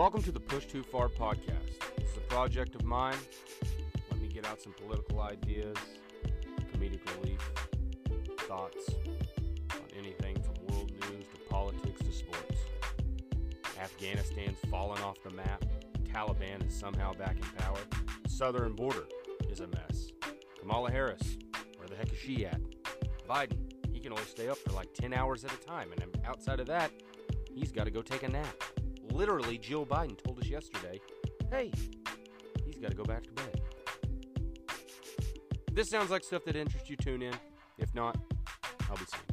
Welcome to the Push Too Far podcast. Is a project of mine. Let me get out some political ideas, comedic relief, thoughts on anything from world news to politics to sports. Afghanistan's fallen off the map. Taliban is somehow back in power. The southern border is a mess. Kamala Harris, where the heck is she at? Biden, he can only stay up for like 10 hours at a time, and outside of that, he's got to go take a nap. Literally, Jill Biden told us yesterday, hey, he's got to go back to bed. This sounds like stuff that interests you, tune in. If not, I'll be seeing.